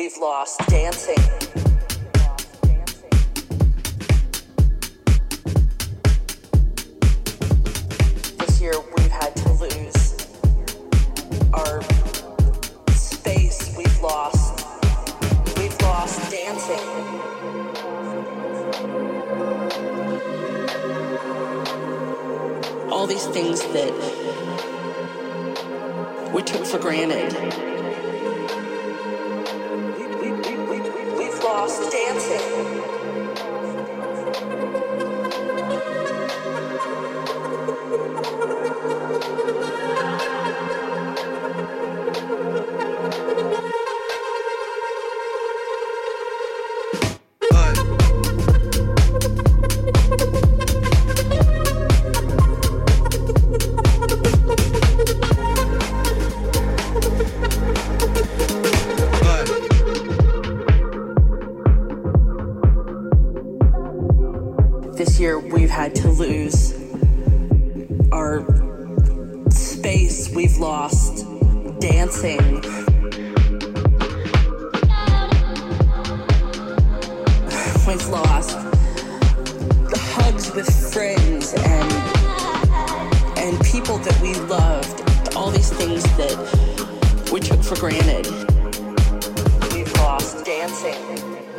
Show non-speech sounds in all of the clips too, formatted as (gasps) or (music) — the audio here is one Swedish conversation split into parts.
we've lost dancing.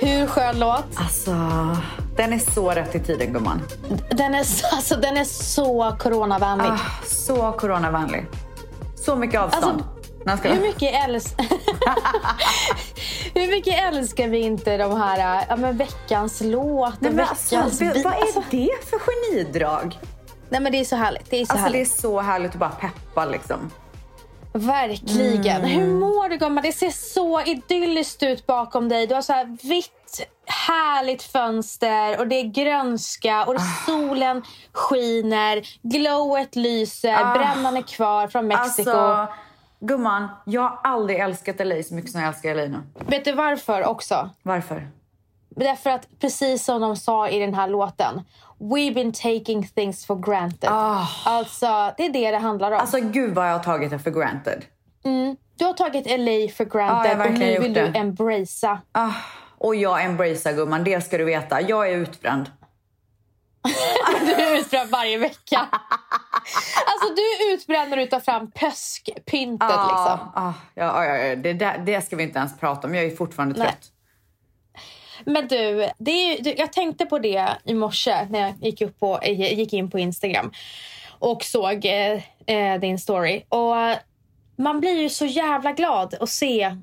Hur skön låt? Alltså, den är så rätt i tiden gumman. Den är, så- alltså, den är så coronavänlig. Ah, så coronavänlig. Så mycket avstånd. Alltså, Hur mycket, äls- (laughs) Hur mycket älskar vi inte de här ja, men veckans låt och Nej, veckans alltså, bit? vad är Alltså, det för genidrag? Nej men det är så härligt. Det är så Alltså, det är härligt. så härligt att bara peppa liksom. Verkligen. Mm. Hur mår du gumman? Det ser så idylliskt ut bakom dig. Du har så här vitt härligt fönster och det är grönska och Ah. solen skiner. Glowet lyser. Ah. Brännan är kvar från Mexiko. Alltså, gumman, jag har aldrig älskat LA så mycket som jag älskar LA nu. Vet du varför också? Varför? Därför att precis som de sa i den här låten. We've been taking things for granted. Ah. Alltså, det är det det handlar om. Alltså gud vad jag har tagit det för granted. du har tagit LA för granted och verkligen nu vill du det. embracea. Ah, och jag embracear gumman, det ska du veta. Jag är utbränd. (laughs) Du är utbränd varje vecka. (laughs) Alltså du är utbränd när du tar fram pöskpyntet liksom. Ah, ja, ja, ja, det, där, det ska vi inte ens prata om. Jag är fortfarande Nej. Men du, det är, du, jag tänkte på det i morse när jag gick, upp på, eh, gick in på Instagram och såg eh, eh, din story. Och man blir ju så jävla glad att se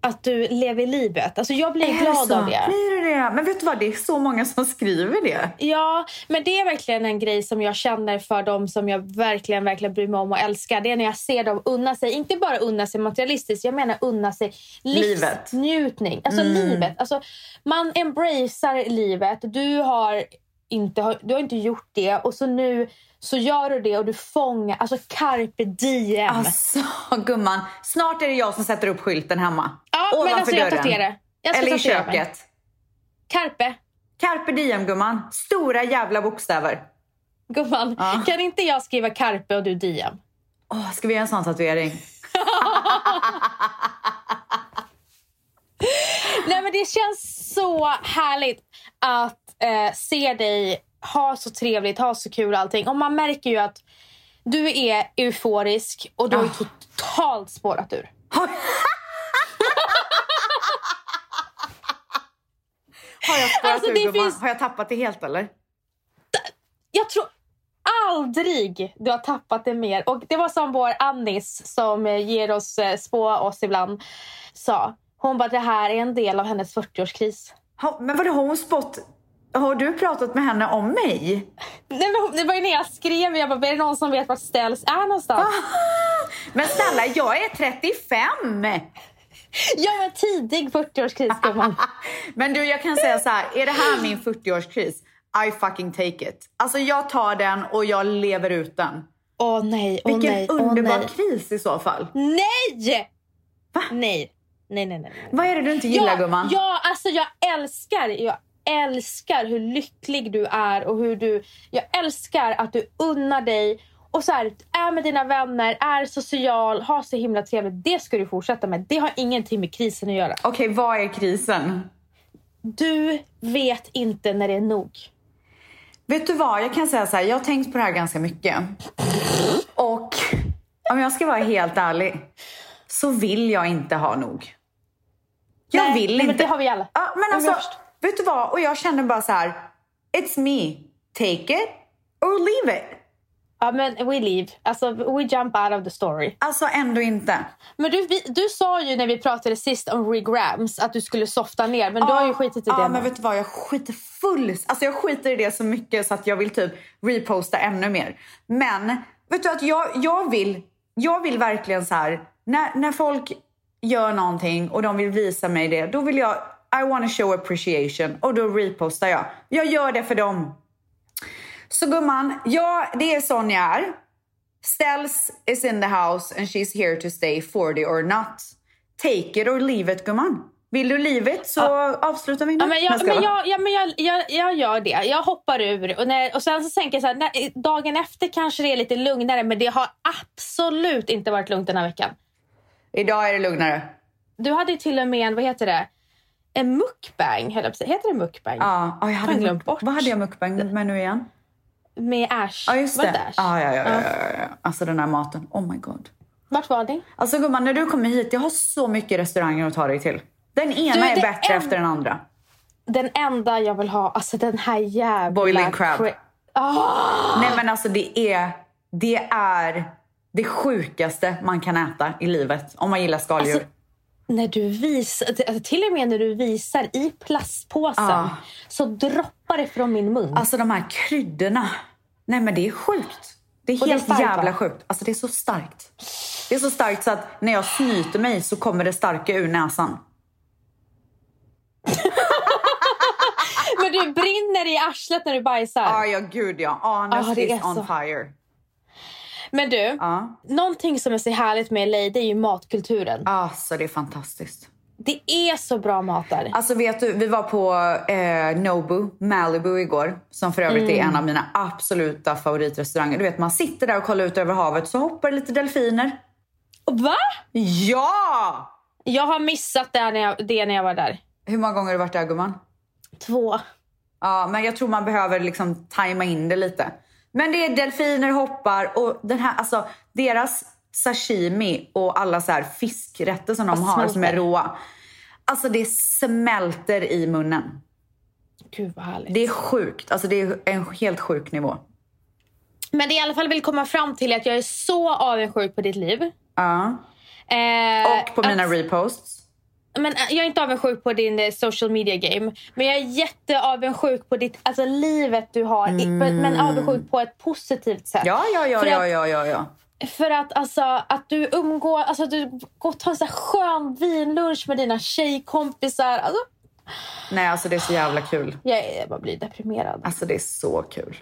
att du lever livet. Alltså jag blir glad så? av det. Blir det det? Men vet du vad, det är så många som skriver det. Ja, men det är verkligen en grej som jag känner för dem som jag verkligen, verkligen bryr mig om och älskar. Det är när jag ser dem unna sig, inte bara unna sig materialistiskt, jag menar unna sig Livet. livsnjutning. Alltså livet. Alltså, man embracear livet. Du har, inte, du har inte gjort det och så nu så gör du det och du fångar, alltså carpe diem. Alltså gumman, snart är det jag som sätter upp skylten hemma. ja, men Ovanför alltså jag dörren. tatuerar. Jag Eller i tatuera mig. Carpe. Carpe diem gumman. Stora jävla bokstäver. Gumman, Ja. kan inte jag skriva carpe och du diem? Åh, ska vi göra en sån tatuering? (laughs) Nej men det känns så härligt att eh, se dig ha så trevligt, ha så kul och allting. Och man märker ju att du är euforisk och du har Ah. totalt spårat ur. (laughs) Har jag spårat Alltså, ur finns- Har jag tappat det helt eller? Jag tror aldrig du har tappat det mer. Och det var som vår Annis som eh, ger oss, eh, spå oss ibland, sa. Hon bara, det här är en del av hennes 40-årskris. Ha, men vadå, har hon spått? Har du pratat med henne om mig? Nej, men Det var ju när jag skrev, jag bara, är det någon som vet vart Ställs är någonstans? (laughs) Men snälla, jag är 35! (laughs) Ja, men tidig 40-årskris gumman. (laughs) Men du, jag kan säga så här. Är det här min 40-årskris? I fucking take it. Alltså jag tar den och jag lever ut den. Åh nej, åh Vilken nej, åh underbar nej. kris i så fall. Nej! Va? Nej. Nej, nej, nej. nej. Vad är det du inte gillar ja, gumman? Ja, alltså jag älskar, jag älskar hur lycklig du är och hur du, jag älskar att du unnar dig och så här, är med dina vänner, är social, har så himla trevligt. Det ska du fortsätta med. Det har ingenting med krisen att göra. Okej, vad är krisen? Du vet inte när det är nog. Vet du vad, jag kan säga så här. Jag har tänkt på det här ganska mycket. Och om jag ska vara helt ärlig så vill jag inte ha nog. Jag Nej, vill inte. Men det har vi alla. Ja, men alltså, vet du vad? Och jag känner bara så här. It's me. Take it or leave it. Ja, men we leave. Alltså, we jump out of the story. Alltså ändå inte. Men du, vi, du sa ju när vi pratade sist om regrams att du skulle softa ner. Men du har ju skitit i det Ja, men vet du vad? Jag skiter full... Alltså jag skiter i det så mycket så att jag vill typ reposta ännu mer. Men vet du att jag, jag vill... Jag vill verkligen så här... När, när folk gör någonting och de vill visa mig det, då vill jag... I wanna show appreciation och då repostar jag. Jag gör det för dem. Så gumman, ja, det är sån jag är. Ställs is in the house and she's here to stay 40 or not. Take it or leave it gumman. Vill du leave it så avslutar vi nu. Ja, men jag, men jag, ja, men jag, jag, jag gör det. Jag hoppar ur. Och, när, och sen så tänker jag så här, när, dagen efter kanske det är lite lugnare. Men det har absolut inte varit lugnt den här veckan. Idag är det lugnare. Du hade ju till och med en, vad heter det? En mukbang, höll jag. Heter det mukbang? Ja, ja, jag hade glömt bort. Vad hade jag mukbang med nu igen? Med Ash. Ja, just Var det. Ash? Ja, ja, ja, ja, ja, ja. Alltså den här maten. Oh my god. Vart var det? Alltså gumman, när du kommer hit, jag har så mycket restauranger att ta dig till. Den ena Du, är bättre en- efter den andra. Den enda jag vill ha, alltså den här jävla... Boiling crab. cra- Ah! Nej men alltså det är, det är det sjukaste man kan äta i livet om man gillar skaldjur. Alltså, När du visar, alltså, till och med när du visar i plastpåsen Ja. så droppar det från min mun. Alltså de här kryddorna. Nej men det är sjukt. Det är Och det är helt starkt, jävla sjukt. Alltså det är så starkt. Det är så starkt så att när jag snyter mig så kommer det starka ur näsan. (laughs) Men du brinner i arslet när du bajsar. Ja, ja gud ja. Anus Ja, det is är on så. fire. Men du, Ja. någonting som är så härligt med LA det är ju matkulturen. Alltså det är fantastiskt. Det är så bra mat där. Alltså vet du, vi var på eh, Nobu, Malibu igår. Som för övrigt Mm. är en av mina absoluta favoritrestauranger. Du vet man sitter där och kollar ut över havet så hoppar lite delfiner. Va? Ja! Jag har missat det när jag, det när jag var där. Hur många gånger har du varit där gumman? Två. Ja, men jag tror man behöver liksom tajma in det lite. Men det är delfiner hoppar och den här, alltså deras sashimi och alla så här fiskrätter som de Vad har som är smälter. råa. Alltså det smälter i munnen. Gud vad härligt. Det är sjukt. Alltså det är en helt sjuk nivå. Men det jag i alla fall vill komma fram till är att jag är så avundsjuk på ditt liv. Ja. Eh, Och på mina att- reposts. men äh, jag är inte avundsjuk på din eh, social media game. Men jag är jätteavundsjuk på ditt, alltså livet du har. i- Men, avundsjuk på ett positivt sätt. Ja, ja, ja, För ja, ja, ja, ja. För att, alltså, att du umgår, alltså att du går och tar en sån skön vinlunch med dina tjejkompisar. Alltså, Nej, alltså det är så jävla kul. jag, jag bara blir deprimerad. Alltså det är så kul.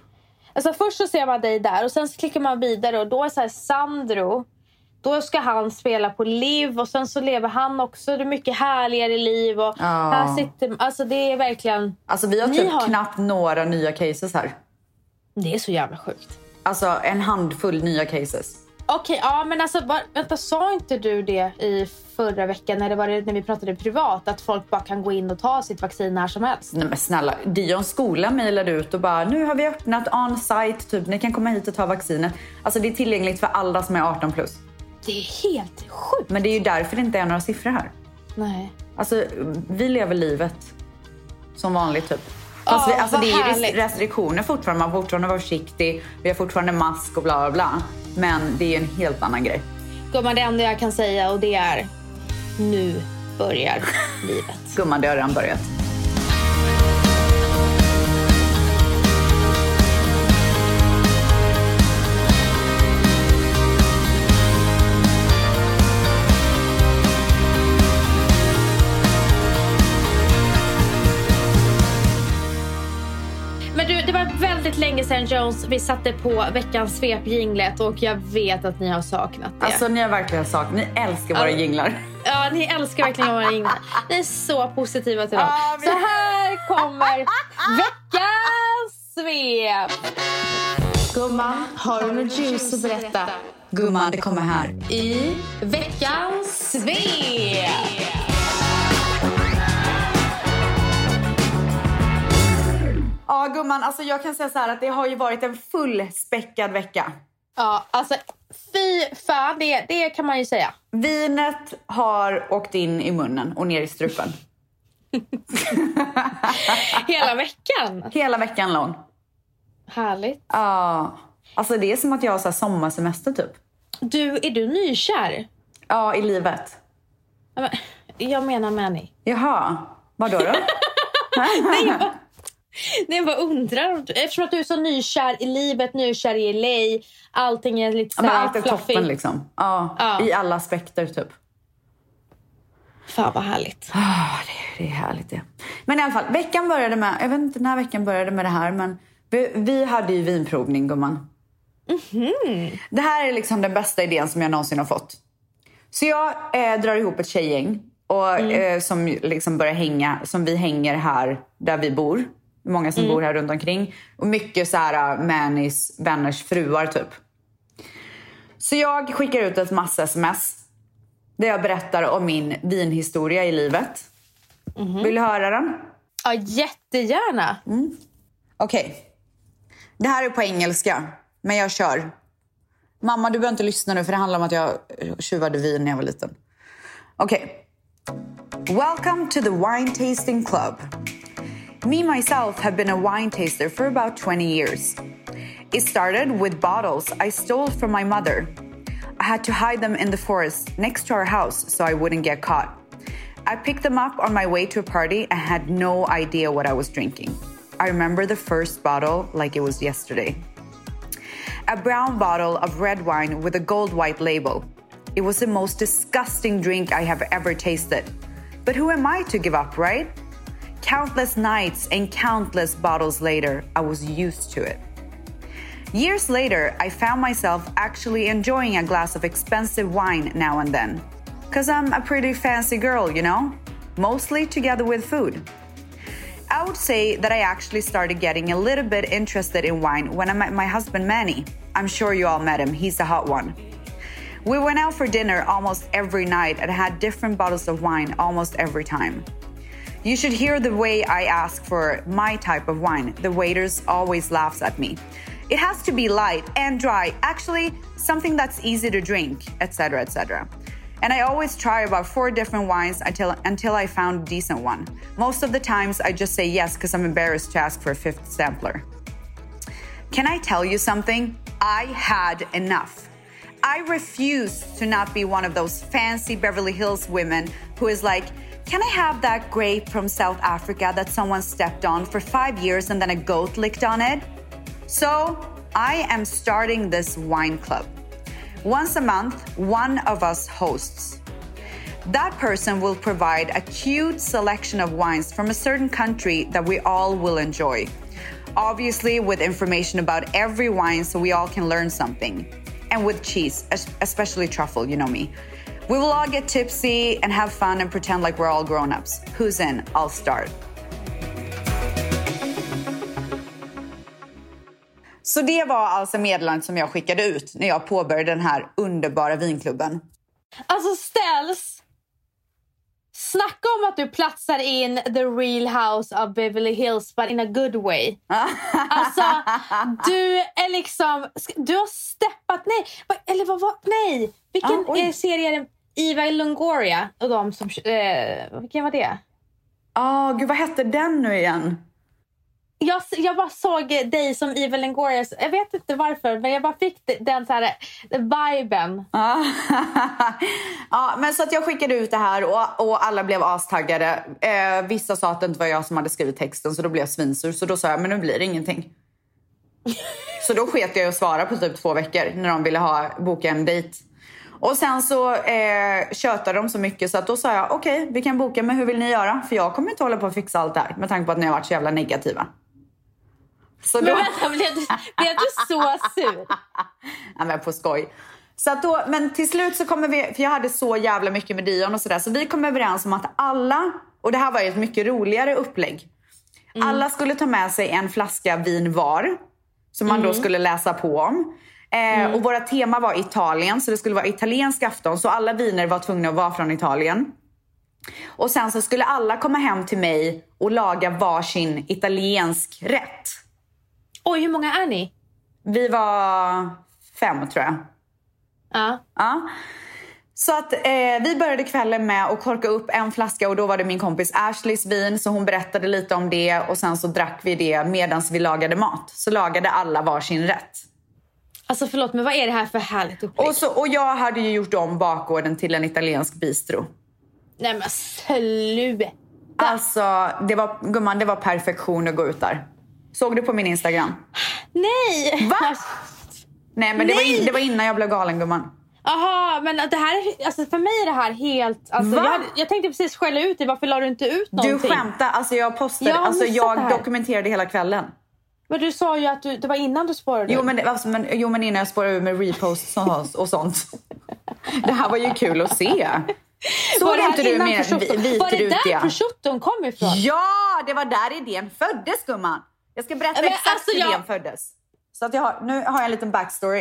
Alltså, först så ser man dig där och sen så klickar man vidare och då är så här Sandro. Då ska han spela på Liv och sen så lever han också ett mycket härligare liv. Och Ja. här sitter, alltså det är verkligen, Alltså vi har typ har- knappt några nya cases här. det är så jävla sjukt. Alltså en handfull nya cases. Okej, ja men alltså bara, vänta sa inte du det i förra veckan när, det var, när vi pratade privat? Att folk bara kan gå in och ta sitt vaccin när som helst? Nej men snälla, Dions skola mejlade ut och bara nu har vi öppnat on-site, typ ni kan komma hit och ta vaccinet. Alltså det är tillgängligt för alla som är 18 plus. Det är helt sjukt. Men det är ju därför det inte är några siffror här. Nej. Alltså vi lever livet som vanligt typ. Fast vi, alltså, det är ju härligt. restriktioner fortfarande, man fortfarande vara försiktig, vi har fortfarande mask och bla bla bla. Men det är en helt annan grej. Gumman, det enda jag kan säga och det är nu börjar (laughs) livet. Gumman, det har redan börjat. Sedan Jones vi satte på veckans svepjinglet och jag vet att ni har saknat det. Alltså ni har verkligen saknat, ni älskar våra Ja. jinglar. Ja, ni älskar verkligen våra jinglar. Ni är så positiva till dem. Vi- Så här kommer veckans svep. Gumman, har du något juice att berätta? Gumman, det kommer här. I veckans svep. Ja gumman, alltså jag kan säga så här att det har ju varit en fullspäckad vecka. Ja, alltså fy fan, det, det kan man ju säga. Vinet har åkt in i munnen och ner i strupen. (laughs) Hela veckan. Hela veckan lång. Härligt. Ja. Alltså det är som att jag har så sommarsemester typ. Du, är du nykär? Ja, i livet. Jag menar Manny. Jaha, vadå då? (laughs) Nej, jag bara, (laughs) nej, jag bara undrar. Eftersom att du är så nykär i livet, nykär i LA. Allting är lite Ja, så men här allt är fluffy. toppen liksom. Ja, Ja. i alla aspekter typ. Fan vad härligt. Ah, det, det är härligt det. Men i alla fall, veckan började med, jag vet inte när veckan började med det här, men vi, vi hade ju vinprovning gumman. Det här är liksom den bästa idén som jag någonsin har fått. Så jag eh, drar ihop ett tjejgäng och, eh, som liksom börjar hänga, som vi hänger här där vi bor. Många som bor här runt omkring. Och mycket så här uh, Mannys vänners fruar typ. Så jag skickar ut ett massa sms där jag berättar om min vinhistoria i livet. Vill du höra den? Ja, jättegärna. Okej. Det här är på engelska, men jag kör. Mamma, du behöver inte lyssna nu för det handlar om att jag tjuvade vin när jag var liten. Okej. Welcome to the wine tasting club. Me myself have been a wine taster for about 20 years. It started with bottles I stole from my mother. I had to hide them in the forest next to our house so I wouldn't get caught. I picked them up on my way to a party and had no idea what I was drinking. I remember the first bottle like it was yesterday. A brown bottle of red wine with a gold white label. It was the most disgusting drink I have ever tasted. But who am I to give up, right? Countless nights and countless bottles later, I was used to it. Years later, I found myself actually enjoying a glass of expensive wine now and then. Because I'm a pretty fancy girl, you know? Mostly together with food. I would say that I actually started getting a little bit interested in wine when I met my husband Manny. I'm sure you all met him, he's the hot one. We went out for dinner almost every night and had different bottles of wine almost every time. You should hear the way I ask for my type of wine. The waiters always laughs at me. It has to be light and dry, actually something that's easy to drink, etc., etc. And I always try about four different wines until until I found a decent one. Most of the times I just say yes because I'm embarrassed to ask for a fifth sampler. Can I tell you something? I had enough. I refuse to not be one of those fancy Beverly Hills women who is like, can I have that grape from South Africa that someone stepped on for five years and then a goat licked on it? So I am starting this wine club. Once a month, one of us hosts. That person will provide a cute selection of wines from a certain country that we all will enjoy. Obviously, with information about every wine so we all can learn something. And with cheese, especially truffle, you know me. We will all get tipsy and have fun and pretend like we're all grown ups. Who's in? I'll start. Så det var alltså meddelandet som jag skickade ut när jag påbörjade den här underbara vinklubben. Alltså ställs. Snacka om att du platsar in the real house of Beverly Hills but in a good way. (laughs) Alltså du är liksom, du har steppat, nej, eller vad var, nej. Vilken Ah, serie är det? Eva Longoria och de som, eh, vilken var det? Ah, gud, vad hette den nu igen? Jag, jag bara såg dig som Eva Longoria, jag vet inte varför men jag bara fick den så här eh, viben. Ja. (laughs) ja, men så att jag skickade ut det här och, och alla blev astaggade. Eh, vissa sa att det inte var jag som hade skrivit texten så då blev jag svinsur. Så då sa jag, men nu blir det ingenting. (laughs) så då sket jag i att svara på typ två veckor när de ville ha, boka en dejt. Och sen så eh, tjötade de så mycket så att då sa jag, okej vi kan boka men hur vill ni göra? För jag kommer inte hålla på att fixa allt det här med tanke på att ni har varit så jävla negativa. Så Men då, vänta, blev du, blev du så sur? (laughs) ja, men på skoj. Så att då, men till slut så kommer vi, för jag hade så jävla mycket med Dion och sådär, så vi kom överens om att alla, och det här var ju ett mycket roligare upplägg. Alla skulle ta med sig en flaska vin var, som man då skulle läsa på om. Eh, Och våra tema var Italien, så det skulle vara italiensk afton. Så alla viner var tvungna att vara från Italien. Och sen så skulle alla komma hem till mig och laga varsin italiensk rätt. Oj, hur många är ni? Vi var fem tror jag. Ja. Ja. Så att eh, vi började kvällen med att korka upp en flaska och då var det min kompis Ashleys vin så hon berättade lite om det och sen så drack vi det medan vi lagade mat. Så lagade alla varsin rätt. Alltså förlåt, men vad är det här för härligt upplägg? Och, så, och jag hade ju gjort om bakgården till en italiensk bistro. Nej men sluta. Alltså, det var, gumman, det var perfektion att gå ut där. Såg du på min Instagram? Nej! Va? (laughs) Nej, men det var, Nej! in, det var innan jag blev galen gumman. Jaha, men det här, är- alltså för mig är det här helt... Alltså, Va? jag, jag tänkte precis skälla ut dig, varför la du inte ut Du någonting? skämtar, alltså jag postade, Jag alltså jag dokumenterade hela kvällen. Men du sa ju att du, det var innan du spårade Jo men, alltså, men, jo men innan jag spårade ur med reposts och, och sånt. (laughs) Det här var ju kul att se. Såg Var det inte du med prosciutto? vi- Var det där vitrutiga? prosciutton kom ifrån? Ja, det var där idén föddes gumman. Jag ska berätta Men exakt alltså, hur jag- idén föddes. Så att jag har, nu har jag en liten backstory.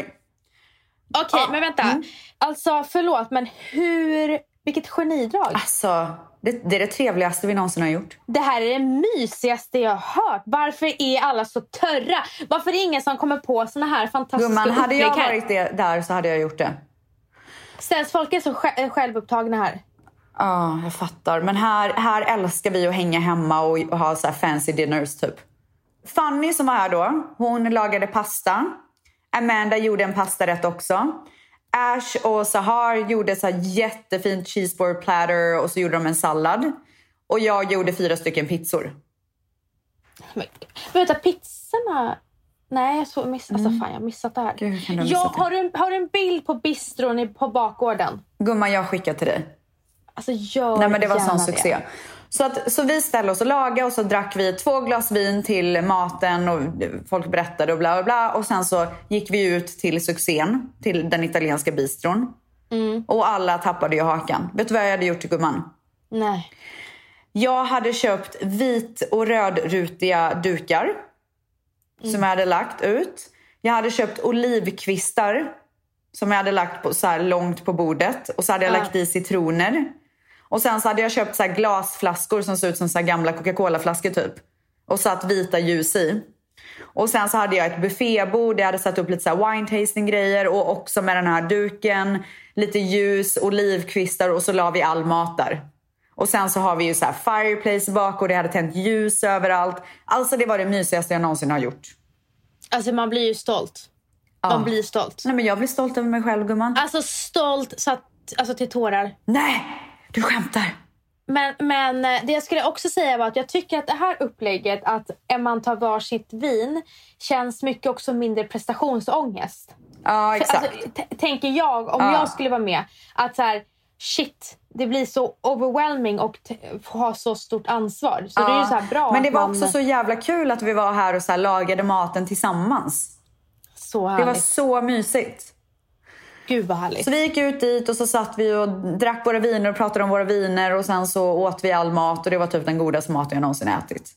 Okej, Ja. men vänta. Mm. Alltså förlåt, men hur... Vilket genidrag. Alltså, det, det är det trevligaste vi någonsin har gjort. Det här är det mysigaste jag har hört. Varför är alla så törra? Varför är det ingen som kommer på såna här fantastiska Gumman, hade jag varit det, där så hade jag gjort det. Ställs folk är så sj- självupptagna här. Ja, jag fattar. Men här, här älskar vi att hänga hemma och, och ha så här fancy dinners typ. Fanny som var här då, hon lagade pasta. Amanda gjorde en pastarätt också. Ash och Sahar gjorde så jättefint cheeseboard platter och så gjorde de en sallad. Och jag gjorde fyra stycken pizzor. Men, vänta, pizzorna... Nej, jag så miss... alltså, fan, jag har missat det här. Mm. Gud, jag, missat det? har, du en, har du en bild på bistron i- på bakgården? Gumman, jag skickar till dig. Alltså gör Nej men det var sån det. Så, att, så vi ställde oss och lagade och så drack vi två glas vin till maten och folk berättade och bla bla bla. Och sen så gick vi ut till succén, till den italienska bistron. Och alla tappade ju hakan. Vet du vad jag hade gjort till gumman? Nej. Jag hade köpt vit och rödrutiga dukar som jag hade lagt ut. Jag hade köpt olivkvistar som jag hade lagt på, så här långt på bordet. Och så hade jag Ja. lagt i citroner. Och sen så hade jag köpt så här glasflaskor som ser ut som så här gamla Coca-Cola-flaskor typ. Och satt vita ljus i. Och sen så hade jag ett buffébord. Jag hade satt upp lite så wine tasting grejer och också med den här duken. Lite ljus, olivkvistar och så la vi all mat där. Och sen så har vi ju så här fireplace bak och det hade tänt ljus överallt. Alltså det var det mysigaste jag någonsin har gjort. Alltså man blir ju stolt. Man blir stolt. Nej men jag blir stolt över mig själv gumman. Alltså stolt så att, alltså till tårar. Nej, du skämtar. Men, men eh, det jag skulle också säga var att jag tycker att det här upplägget att man tar varsitt vin känns mycket också mindre prestationsångest. Ja För, exakt. Alltså, tänker jag, om Ja. jag skulle vara med, att så här, shit, det blir så overwhelming och ha så stort ansvar. Så det är ju Ja. så bra Men det var man, också så jävla kul att vi var här och så lagade maten tillsammans. så Det härligt. var så mysigt. Gud vad härligt. Så vi gick ut dit och så satt vi och drack våra viner och pratade om våra viner och sen så åt vi all mat och det var typ den godaste maten jag någonsin ätit.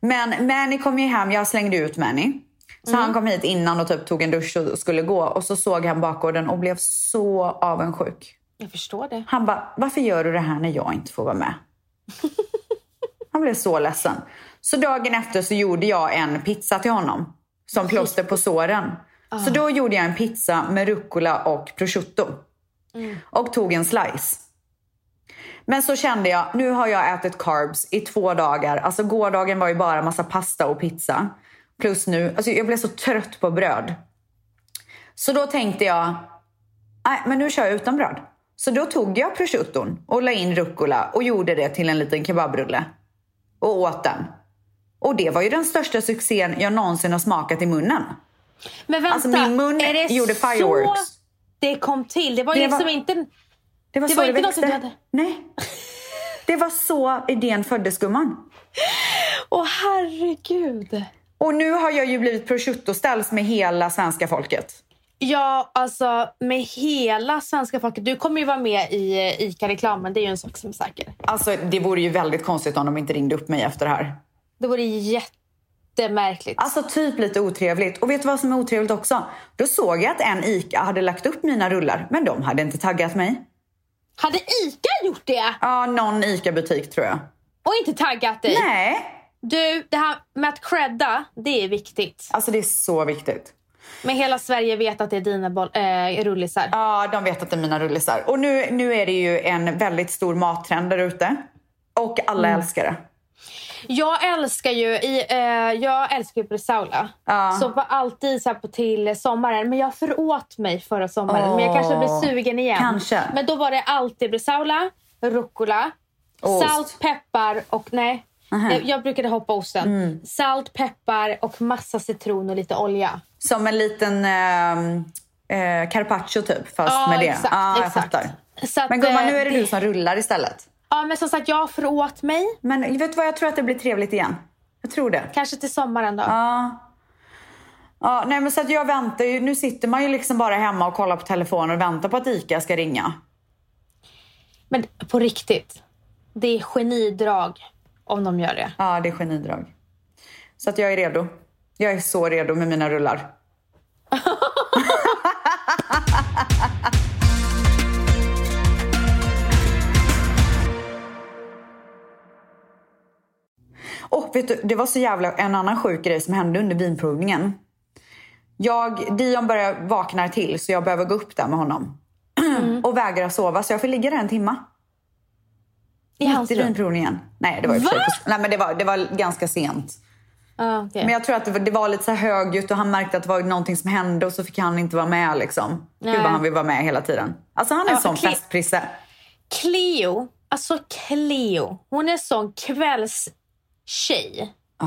Men Manny kom ju hem, jag slängde ut Manny. Så han kom hit innan och typ tog en dusch och skulle gå och så såg han bakgården och blev så avundsjuk. Jag förstår det. Han bara, varför gör du det här när jag inte får vara med? (laughs) Han blev så ledsen. Så dagen efter så gjorde jag en pizza till honom. Som plåster på såren. Så då gjorde jag en pizza med rucola och prosciutto. Och tog en slice. Men så kände jag, nu har jag ätit carbs i två dagar. Alltså gårdagen var ju bara massa pasta och pizza. Plus nu, alltså jag blev så trött på bröd. Så då tänkte jag, nej men nu kör jag utan bröd. Så då tog jag prosciutton och la in rucola och gjorde det till en liten kebabrulle. Och åt den. Och det var ju den största succén jag någonsin har smakat i munnen. Men vänta, Alltså, min mun är det gjorde fireworks. så det kom till? Det var Det liksom var- inte... Det var Det så var det växte. hade- Nej. Det var så idén föddes gumman. Åh herregud. Och nu har jag ju blivit prosciutto-ställs med hela svenska folket. Ja, alltså med hela svenska folket. Du kommer ju vara med i eh, ICA-reklamen, det är ju en sak som är säker. Alltså det vore ju väldigt konstigt om de inte ringde upp mig efter det här. Det vore jättemärkligt. Alltså typ lite otrevligt. Och vet du vad som är otrevligt också? Då såg jag att en ICA hade lagt upp mina rullar, men de hade inte taggat mig. Hade ICA gjort det? Ja, någon ICA-butik tror jag. Och inte taggat dig? Nej, Du, det här med att credda, det är viktigt. alltså det är så viktigt. Men hela Sverige vet att det är dina boll, äh, rullisar. Ja, de vet att det är mina rullisar. Och nu, nu är det ju en väldigt stor mattrend där ute. Och alla älskar det. Jag älskar ju i, eh, jag älskar ju. Ja. Så var alltid så här på till sommaren. Men jag föråt mig förra sommaren. Men jag kanske blir sugen igen. Kanske. Men då var det alltid Bresaola, rucola, Ost. salt, peppar och nej. Jag, jag brukade hoppa osten. Mm. Salt, peppar och massa citron och lite olja. Som en liten eh, eh, carpaccio typ, fast med det. exakt. ja, jag exakt. fattar. Att, Men gumman, nu är det eh, du som rullar istället. Ja, men som sagt, jag föråt mig. Men vet du vad, jag tror att det blir trevligt igen. Jag tror det. Kanske till sommaren då. Ja. Ja, nej men så att jag väntar ju. Nu sitter man ju liksom bara hemma och kollar på telefonen och väntar på att ICA ska ringa. Men på riktigt, det är genidrag om de gör det. Ja, det är genidrag. Så att jag är redo. Jag är så redo med mina rullar. (laughs) Och vet du, det var så jävla en annan sjuk grej som hände under vinprovningen. Jag, Dion börjar vakna till så jag behöver gå upp där med honom. (clears throat) Och vägrar sova så jag får ligga där en timma. I hans rum. vinprovningen. Nej, det var ju? Nej, men det var, det var ganska sent. Ja, okej. Men jag tror att det var, det var lite så högljutt och han märkte att det var någonting som hände och så fick han inte vara med liksom. Nej. Gud vad han vill vara med hela tiden. Alltså han är en sån festprisse. Cleo, alltså Cleo, hon är sån kvällstjej. Ah.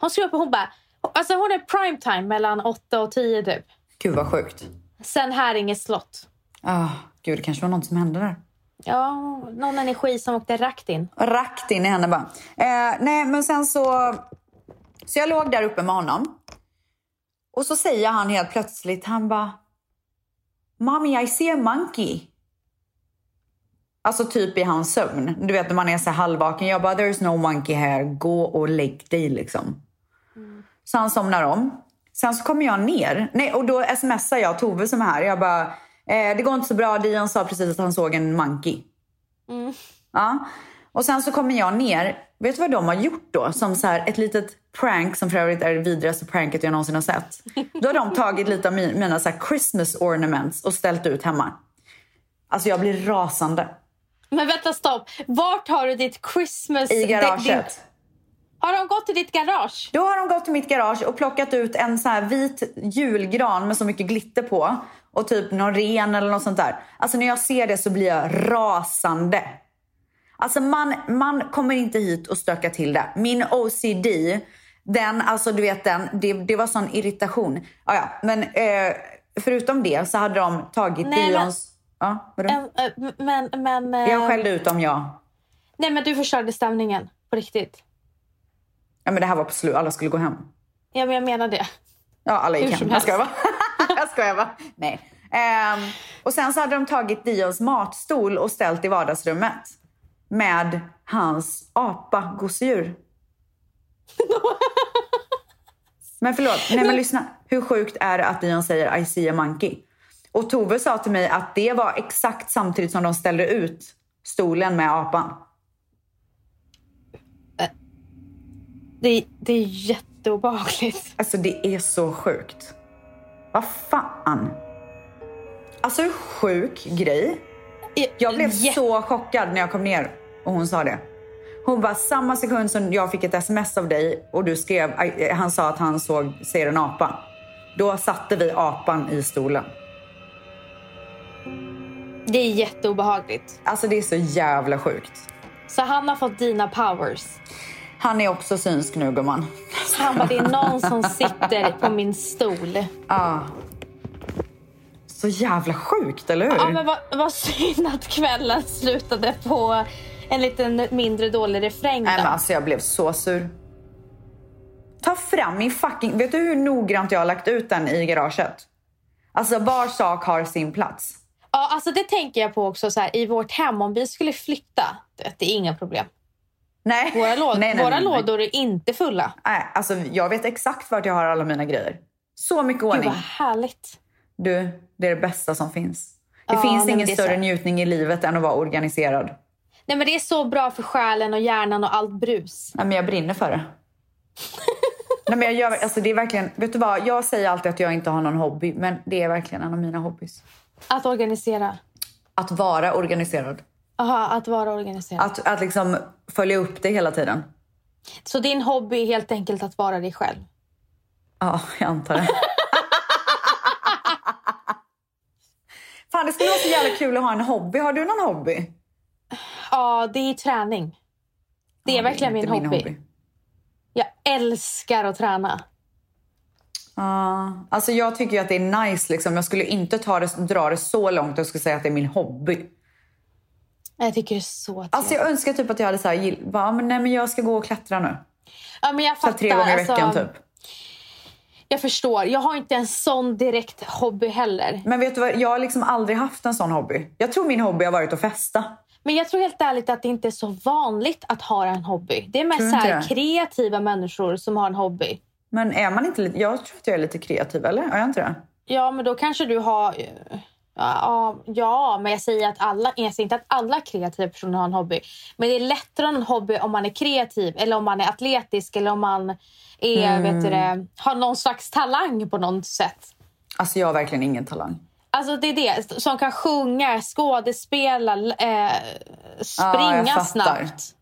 Hon skriver upp och hon bara, alltså hon är primetime mellan 8 och 10 typ. Gud vad sjukt. Sen Häringe slott. Ah, gud, det kanske var något som hände där. Ja, någon energi som åkte rakt in. Rakt in i henne bara. Eh, nej, men sen så... Så jag låg där uppe med honom. Och så säger han helt plötsligt, han bara... Mommy, I see a monkey. Alltså typ i hans sömn. Du vet när man är så halvvaken. Jag bara, there's no monkey here. Gå och lägg dig liksom. Så han somnar om. Sen så kommer jag ner. Nej, och då smsar jag Tove som är här. Jag bara, eh, det går inte så bra. Dion sa precis att han såg en monkey. Ja. Och sen så kommer jag ner. Vet du vad de har gjort då? Som så här, ett litet prank som för övrigt är det vidrigaste pranket jag någonsin har sett. Då har de tagit lite av mi- mina så här Christmas ornaments och ställt ut hemma. Alltså jag blir rasande. Men vänta stopp, vart har du ditt Christmas... I garaget. din- Har de gått till ditt garage? Då har de gått till mitt garage och plockat ut en så här vit julgran med så mycket glitter på. Och typ någon ren eller något sånt där. Alltså när jag ser det så blir jag rasande. Alltså man, man kommer inte hit och stöka till det. Min OCD, den, alltså du vet den, det, det var sån irritation. Ja, ja, men eh, förutom det så hade de tagit Nej, men- Dions... Ja, vadå? Äh, men, men... äh, Jag skällde ut dem, ja. Nej men du förstörde stämningen. På riktigt. Ja, men det här var på slut. Alla skulle gå hem. Ja men jag menar det. Ja, alla gick Hur hem. Jag skojar bara. (laughs) jag skojar bara. Nej. Ehm, och sen så hade de tagit Dions matstol och ställt i vardagsrummet. Med hans apa-gosedjur. (laughs) men förlåt, nej men lyssna. Hur sjukt är det att Dion säger I see a monkey? Och Tove sa till mig att det var exakt samtidigt som de ställde ut stolen med apan. Det, det är jätteobehagligt. Alltså det är så sjukt. Vad fan? Alltså sjuk grej. Jag blev Jä- så chockad när jag kom ner och hon sa det. Hon var samma sekund som jag fick ett sms av dig och du skrev, aj, han sa att han såg, ser en apa. Då satte vi apan i stolen. Det är jätteobehagligt. Alltså det är så jävla sjukt. Så han har fått dina powers. Han är också synsk nu gumman. Han bara, det är någon som sitter på min stol. Ah. Så jävla sjukt, eller hur? Ja, men vad, vad synd att kvällen slutade på en liten mindre dålig refräng. Nej, men alltså jag blev så sur. Ta fram min fucking... Vet du hur noggrant jag har lagt ut den i garaget? Alltså var sak har sin plats. Ja, alltså det tänker jag på också så här, i vårt hem. Om vi skulle flytta, det, är inga problem. Nej. Våra, låd, (laughs) nej, nej, våra nej, lådor är inte fulla. Nej, alltså jag vet exakt vart jag har alla mina grejer. Så mycket Gud ordning. vad härligt. Du, det är det bästa som finns. Det Ja, finns ingen det större så. njutning i livet än att vara organiserad. Nej, men det är så bra för själen och hjärnan och allt brus. Nej, men jag brinner för det. Nej, men jag gör, (laughs) alltså det är verkligen, vet du vad, jag säger alltid att jag inte har någon hobby, men det är verkligen en av mina hobbys. Att organisera. Att vara organiserad. Aha, att vara organiserad. Att, att liksom följa upp det hela tiden. Så din hobby är helt enkelt att vara dig själv? Ja, jag antar det. (laughs) Fan, det skulle vara så jävla kul att ha en hobby. Har du någon hobby? Ja, det är träning. Det är Ja, verkligen min inte hobby. Jag älskar att träna. Ja, alltså jag tycker ju att det är nice. Liksom. Jag skulle inte ta det, dra det så långt att jag skulle säga att det är min hobby. Jag tycker det är så trevligt. Alltså jag önskar typ att jag hade så här, bara, men nej men jag ska gå och klättra nu. ja, men jag Så fattar. här, tre gånger i veckan alltså, typ. Jag förstår. Jag har inte en sån direkt hobby heller. Men vet du vad, jag har liksom aldrig haft en sån hobby. Jag tror min hobby har varit att festa. Men jag tror helt ärligt att det inte är så vanligt att ha en hobby. Det är mest så kreativa människor som har en hobby. Men är man inte lite, jag tror att jag är lite kreativ eller? Är jag inte det? Ja, men då kanske du har... Ja, ja, men jag säger att alla, jag säger inte att alla kreativa personer har en hobby. Men det är lättare att ha en hobby om man är kreativ eller om man är atletisk eller om man är, vet du det, har någon slags talang på något sätt. Alltså jag har verkligen ingen talang. Alltså det är det, som kan sjunga, skådespela, eh, Ja, springa fattar. snabbt.